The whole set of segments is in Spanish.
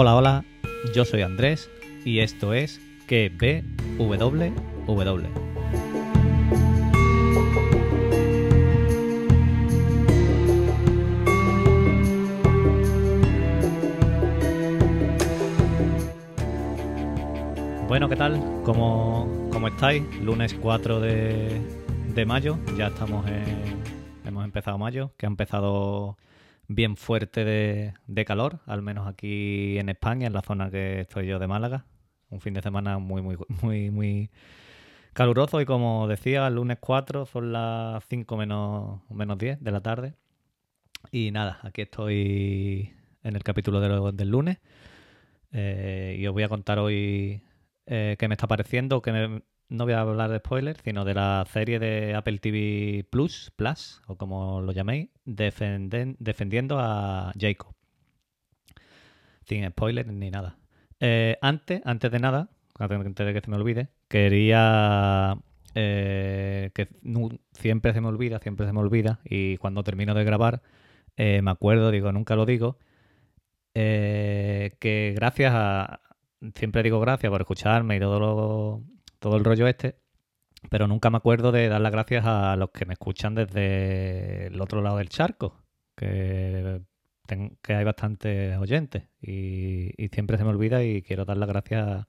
Hola, hola, yo soy Andrés y esto es QBWW. Bueno, ¿qué tal? ¿Cómo, cómo estáis? Lunes 4 de, de mayo, ya estamos en... Hemos empezado mayo, que ha empezado bien fuerte de, calor, al menos aquí en España, en la zona que estoy yo de Málaga. Un fin de semana muy, muy, muy, muy caluroso y como decía, el lunes 4 son las 5 menos, menos 10 de la tarde. Y nada, aquí estoy en el capítulo de del lunes eh, y os voy a contar hoy eh, qué me está pareciendo, que me, no voy a hablar de spoilers, sino de la serie de Apple TV Plus, Plus, o como lo llaméis, defendiendo a Jacob. Sin spoilers ni nada. Eh, antes, antes de nada, antes de que se me olvide, quería eh, que siempre se me olvida, siempre se me olvida, y cuando termino de grabar, eh, me acuerdo, digo, nunca lo digo, que gracias a, siempre digo gracias por escucharme y todo lo, todo el rollo este, pero nunca me acuerdo de dar las gracias a los que me escuchan desde el otro lado del charco, que, hay bastantes oyentes y, siempre se me olvida y quiero dar las gracias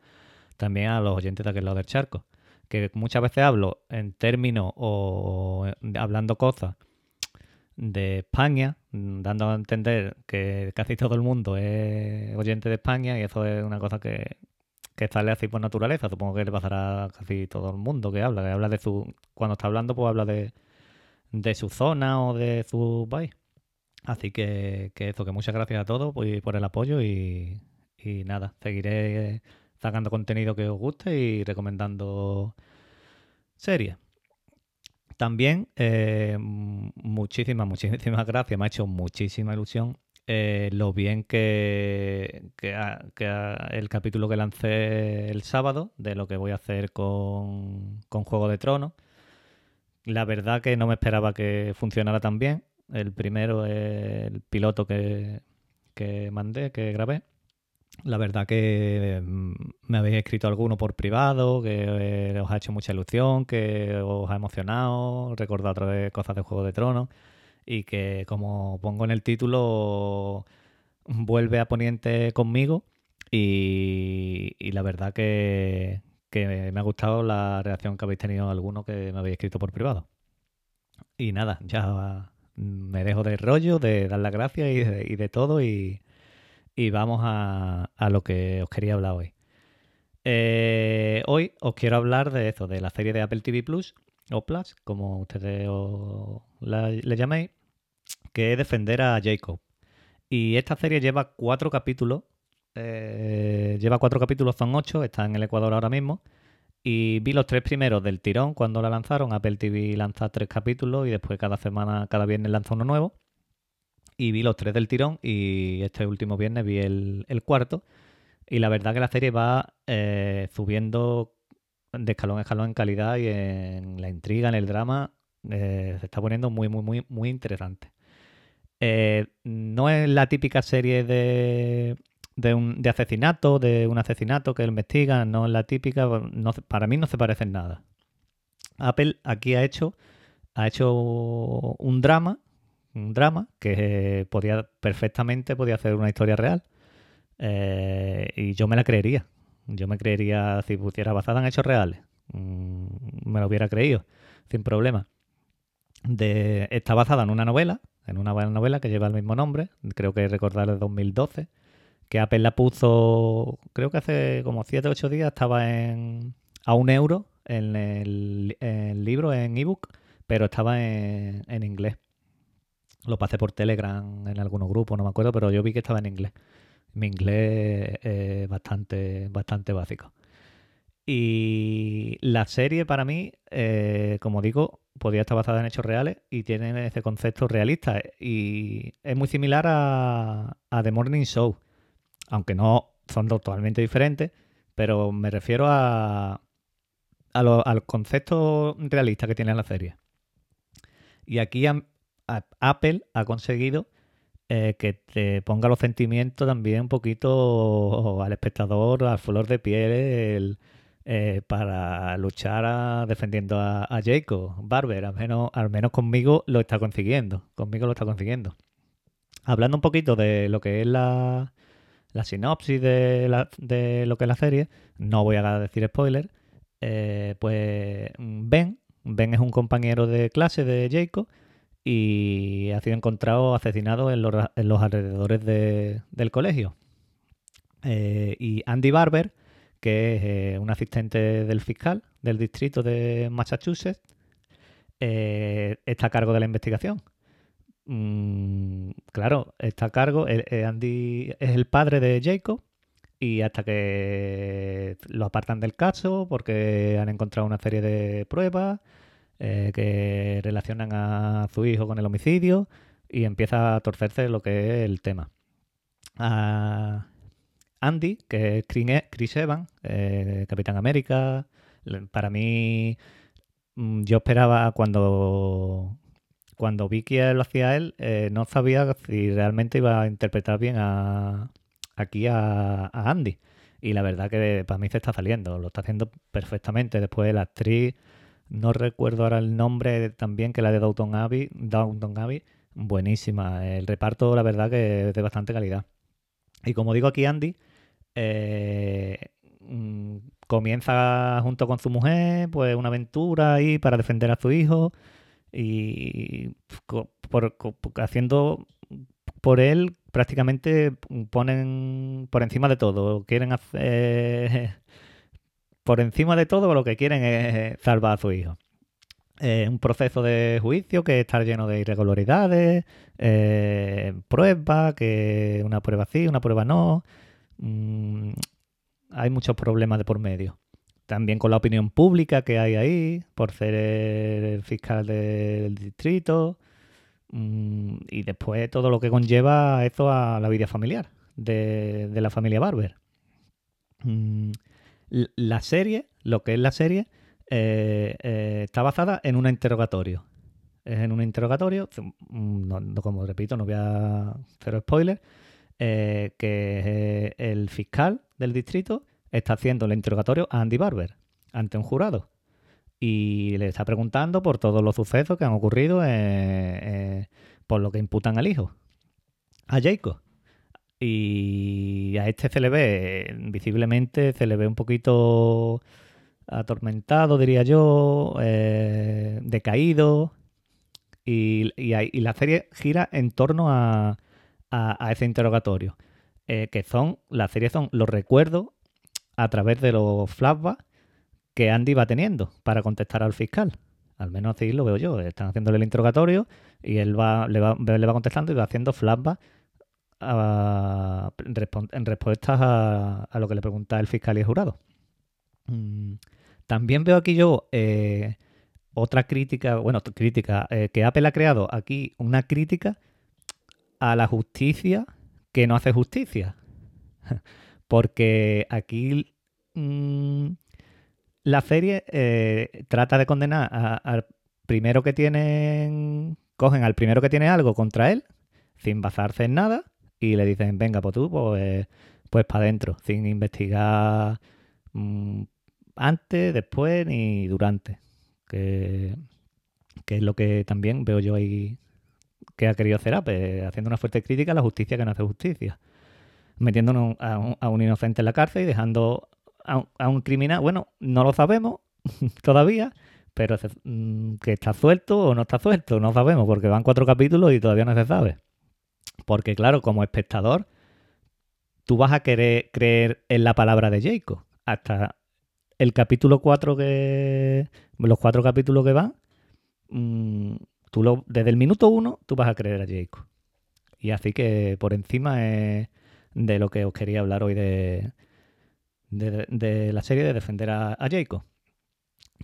también a los oyentes de aquel lado del charco, que muchas veces hablo en términos o hablando cosas de España, dando a entender que casi todo el mundo es oyente de España y eso es una cosa que, que sale así por naturaleza. Supongo que le pasará casi todo el mundo que habla, que habla de su. Cuando está hablando, pues habla de, de su zona o de su país. Así que, que eso, que muchas gracias a todos pues, por el apoyo y, y nada, seguiré sacando contenido que os guste y recomendando series. También, eh, muchísimas, muchísimas gracias. Me ha hecho muchísima ilusión eh, lo bien que, que, el capítulo que lancé el sábado de lo que voy a hacer con, con Juego de Tronos. La verdad que no me esperaba que funcionara tan bien. El primero es el piloto que, que mandé, que grabé. La verdad que mm, me habéis escrito alguno por privado, que eh, os ha hecho mucha ilusión, que os ha emocionado, recordado otra vez cosas de Juego de Tronos y que como pongo en el título vuelve a Poniente conmigo y, la verdad que, me ha gustado la reacción que habéis tenido alguno que me habéis escrito por privado. Y nada, ya me dejo de rollo, de dar las gracias y de, todo y, vamos a, lo que os quería hablar hoy. Eh, hoy os quiero hablar de eso, de la serie de Apple TV Plus o Plus, como ustedes le llaméis, que es defender a Jacob. Y esta serie lleva cuatro capítulos. Eh, lleva cuatro capítulos, son ocho, está en el Ecuador ahora mismo. Y vi los tres primeros del tirón cuando la lanzaron. Apple TV lanza tres capítulos y después cada semana, cada viernes lanza uno nuevo. Y vi los tres del tirón y este último viernes vi el, cuarto. Y la verdad que la serie va eh, subiendo de escalón a escalón en calidad y en la intriga, en el drama. Eh, se está poniendo muy, muy, muy, muy interesante. Eh, no es la típica serie de, de, un, de asesinato, de un asesinato que investiga, no es la típica, para mí no se parece en nada. Apple aquí ha hecho, ha hecho un drama, un drama que podía perfectamente podía hacer una historia real. Eh, y yo me la creería. Yo me creería si pusiera basada en hechos reales. Mm, me lo hubiera creído, sin problema. Está basada en una novela en una novela que lleva el mismo nombre, creo que recordar de 2012, que Apple la puso, creo que hace como 7 o 8 días estaba en, a un euro en el, libro, en ebook, pero estaba en, inglés. Lo pasé por Telegram en algunos grupos, no me acuerdo, pero yo vi que estaba en inglés. Mi inglés es bastante, bastante básico. Y la serie para mí, eh, como digo, podría estar basada en hechos reales y tiene ese concepto realista. Y es muy similar a, The Morning Show, aunque no son totalmente diferentes, pero me refiero a, al concepto realista que tiene la serie. Y aquí Apple ha conseguido eh, que te ponga los sentimientos también un poquito al espectador a flor de piel eh, para luchar defendiendo a, Jacob Barber. Al menos, conmigo lo está consiguiendo. Conmigo lo está consiguiendo. Hablando un poquito de lo que es la, la sinopsis de, de, lo que es la serie, no voy a decir spoiler, eh, pues Ben, Ben es un compañero de clase de Jacob y ha sido encontrado asesinado en los, alrededores del colegio. Eh, y Andy Barber, que es eh, un asistente del fiscal del distrito de Massachusetts, eh, está a cargo de la investigación. Mm, claro, está a cargo, Andy es el padre de Jacob y hasta que lo apartan del caso porque han encontrado una serie de pruebas eh, que relacionan a su hijo con el homicidio y empieza a torcerse lo que es el tema. Andy, que es Chris Evans, eh, Capitán América, para mí mm, yo esperaba cuando cuando vi que lo hacía él, eh, no sabía si realmente iba a interpretar bien a, aquí a, a, Andy. Y la verdad que para mí se está saliendo, lo está haciendo perfectamente. Después la actriz no recuerdo ahora el nombre también, que la de Downton Abbey. Downton Abbey, buenísima. El reparto, la verdad, que es de bastante calidad. Y como digo aquí, Andy, eh, mm, comienza junto con su mujer, pues una aventura ahí para defender a su hijo y por, haciendo por él prácticamente ponen por encima de todo. Quieren hacer por encima de todo lo que quieren es salvar a su hijo. Eh, un proceso de juicio que está lleno de irregularidades, eh, pruebas, que una prueba sí, una prueba no. Mm, hay muchos problemas de por medio. También con la opinión pública que hay ahí, por ser el fiscal del distrito. Mm, y después todo lo que conlleva eso a la vida familiar de, la familia Barber. Mm, la serie, lo que es la serie, eh, eh, está basada en un interrogatorio. Es en un interrogatorio, mm, como repito, no voy a hacer spoiler, eh, que el fiscal del distrito está haciendo el interrogatorio a Andy Barber ante un jurado y le está preguntando por todos los sucesos que han ocurrido por lo que imputan al hijo, a Jacob. Y a este se le ve, visiblemente, se le ve un poquito atormentado, diría yo, eh, decaído. Y, la serie gira en torno a, ese interrogatorio. Eh, que son, la serie son los recuerdos a través de los flashbacks que Andy va teniendo para contestar al fiscal. Al menos así lo veo yo. Están haciéndole el interrogatorio y él va, le, va, le va contestando y va haciendo flashbacks en respuesta a, lo que le pregunta el fiscal y el jurado. Mm, también veo aquí yo eh, otra crítica, bueno, crítica, eh, que Apple ha creado aquí una crítica a la justicia que no hace justicia. Porque aquí mm, la serie eh, trata de condenar al primero que tienen, cogen al primero que tiene algo contra él, sin basarse en nada, y le dicen, venga, pues tú, pues, pues para adentro, sin investigar mm, antes, después ni durante. Que, es lo que también veo yo ahí que ha querido hacer Apple, haciendo una fuerte crítica a la justicia que no hace justicia. Metiendo a un, a un inocente en la cárcel y dejando a un, criminal, bueno, no lo sabemos todavía, pero mm, que está suelto o no está suelto, no sabemos, porque van cuatro capítulos y todavía no se sabe. Porque claro, como espectador, tú vas a querer creer en la palabra de Jacob. Hasta el capítulo 4 que... Los cuatro capítulos que van, mm, tú lo, desde el minuto 1 tú vas a creer a Jacob. Y así que por encima es de lo que os quería hablar hoy de, de, la serie de defender a, a Jacob.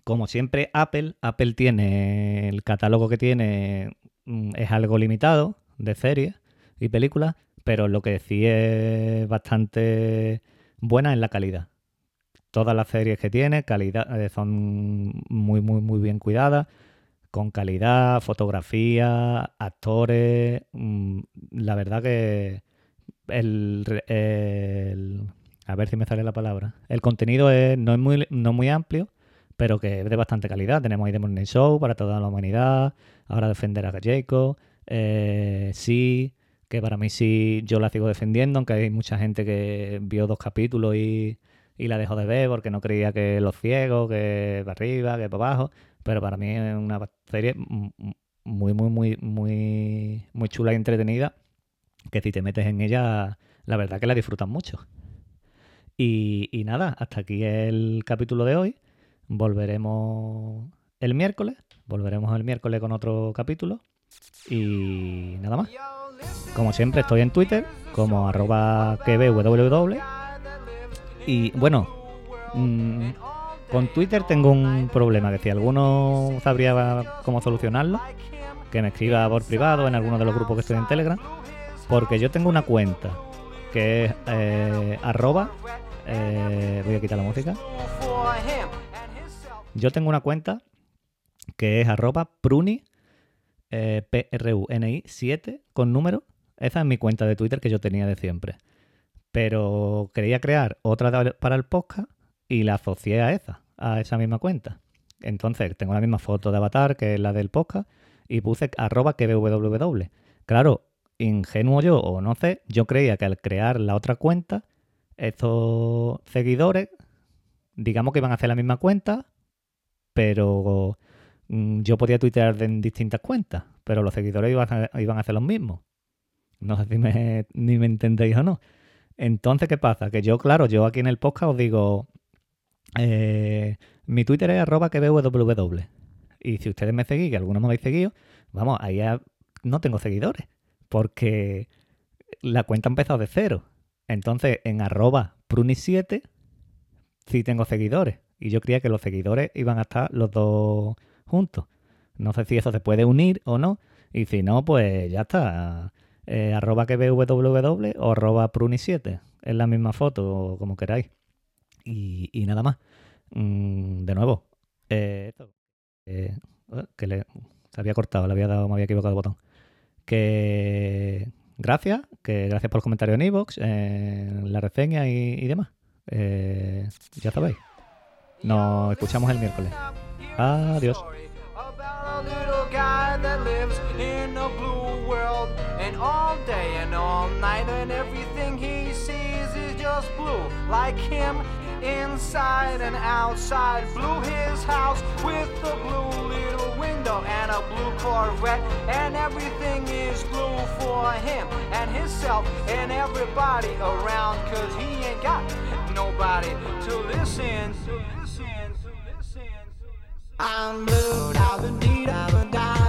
Como siempre, Apple, Apple tiene el catálogo que tiene, mm, es algo limitado de series y películas, pero lo que sí es bastante buena es la calidad. Todas las series que tiene, calidad, eh, son muy, muy, muy bien cuidadas, con calidad, fotografía, actores. mm, la verdad que el, a ver si me sale la palabra. El contenido es, no es muy, no muy amplio, pero que es de bastante calidad. Tenemos ahí The Morning Show para toda la humanidad, ahora defender a Gallego, eh, sí, que para mí sí yo la sigo defendiendo, aunque hay mucha gente que vio dos capítulos y, y la dejó de ver porque no creía que los ciegos, que para arriba, que para abajo, pero para mí es una serie muy, muy, muy, muy, muy chula y entretenida, que si te metes en ella, la verdad que la disfrutas mucho. Y, nada, hasta aquí el capítulo de hoy. Volveremos el miércoles. Volveremos el miércoles con otro capítulo. Y nada más. Como siempre, estoy en Twitter como arroba kbww. Y bueno, mm, con Twitter tengo un problema que si alguno sabría cómo solucionarlo, que me escriba por privado en alguno de los grupos que estoy en Telegram, porque yo tengo una cuenta que es eh, arroba, eh, voy a quitar la música, yo tengo una cuenta que es arroba pruni, eh, P-R-U-N-I 7 con número. Esa es mi cuenta de Twitter que yo tenía de siempre. Pero quería crear otra para el podcast y la asocié a esa, a esa misma cuenta. Entonces tengo la misma foto de avatar que la del podcast y puse arroba que www. Claro, ingenuo yo o no sé, yo creía que al crear la otra cuenta, estos seguidores, digamos que iban a hacer la misma cuenta, pero mm, yo podía tuitear en distintas cuentas, pero los seguidores iban a, iban a hacer los mismos. No sé si ni me entendéis o no. Entonces, ¿qué pasa? Que yo, claro, yo aquí en el podcast os digo, eh, mi Twitter es arroba que www. Y si ustedes me seguís, que algunos me habéis seguido, vamos, ahí no tengo seguidores, porque la cuenta ha empezado de cero. Entonces, en arroba pruni7 sí tengo seguidores. Y yo creía que los seguidores iban a estar los dos juntos. No sé si eso se puede unir o no. Y si no, pues ya está. Eh, arroba que www o arroba pruni7. Es la misma foto, como queráis. Y, y nada más. Mm, de nuevo. eh, eh, que le, se había cortado, le había dado, me había equivocado el botón. Que gracias, que gracias por los comentarios en iVoox, en la reseña y, demás. Eh, ya sabéis. Nos escuchamos el miércoles. Adiós. Inside and outside. Blue his house with a blue little window and a blue Corvette, and everything is blue for him and himself and everybody around, cause he ain't got nobody to listen. To listen, to listen, to listen. I'm blue, da ba dee da ba die.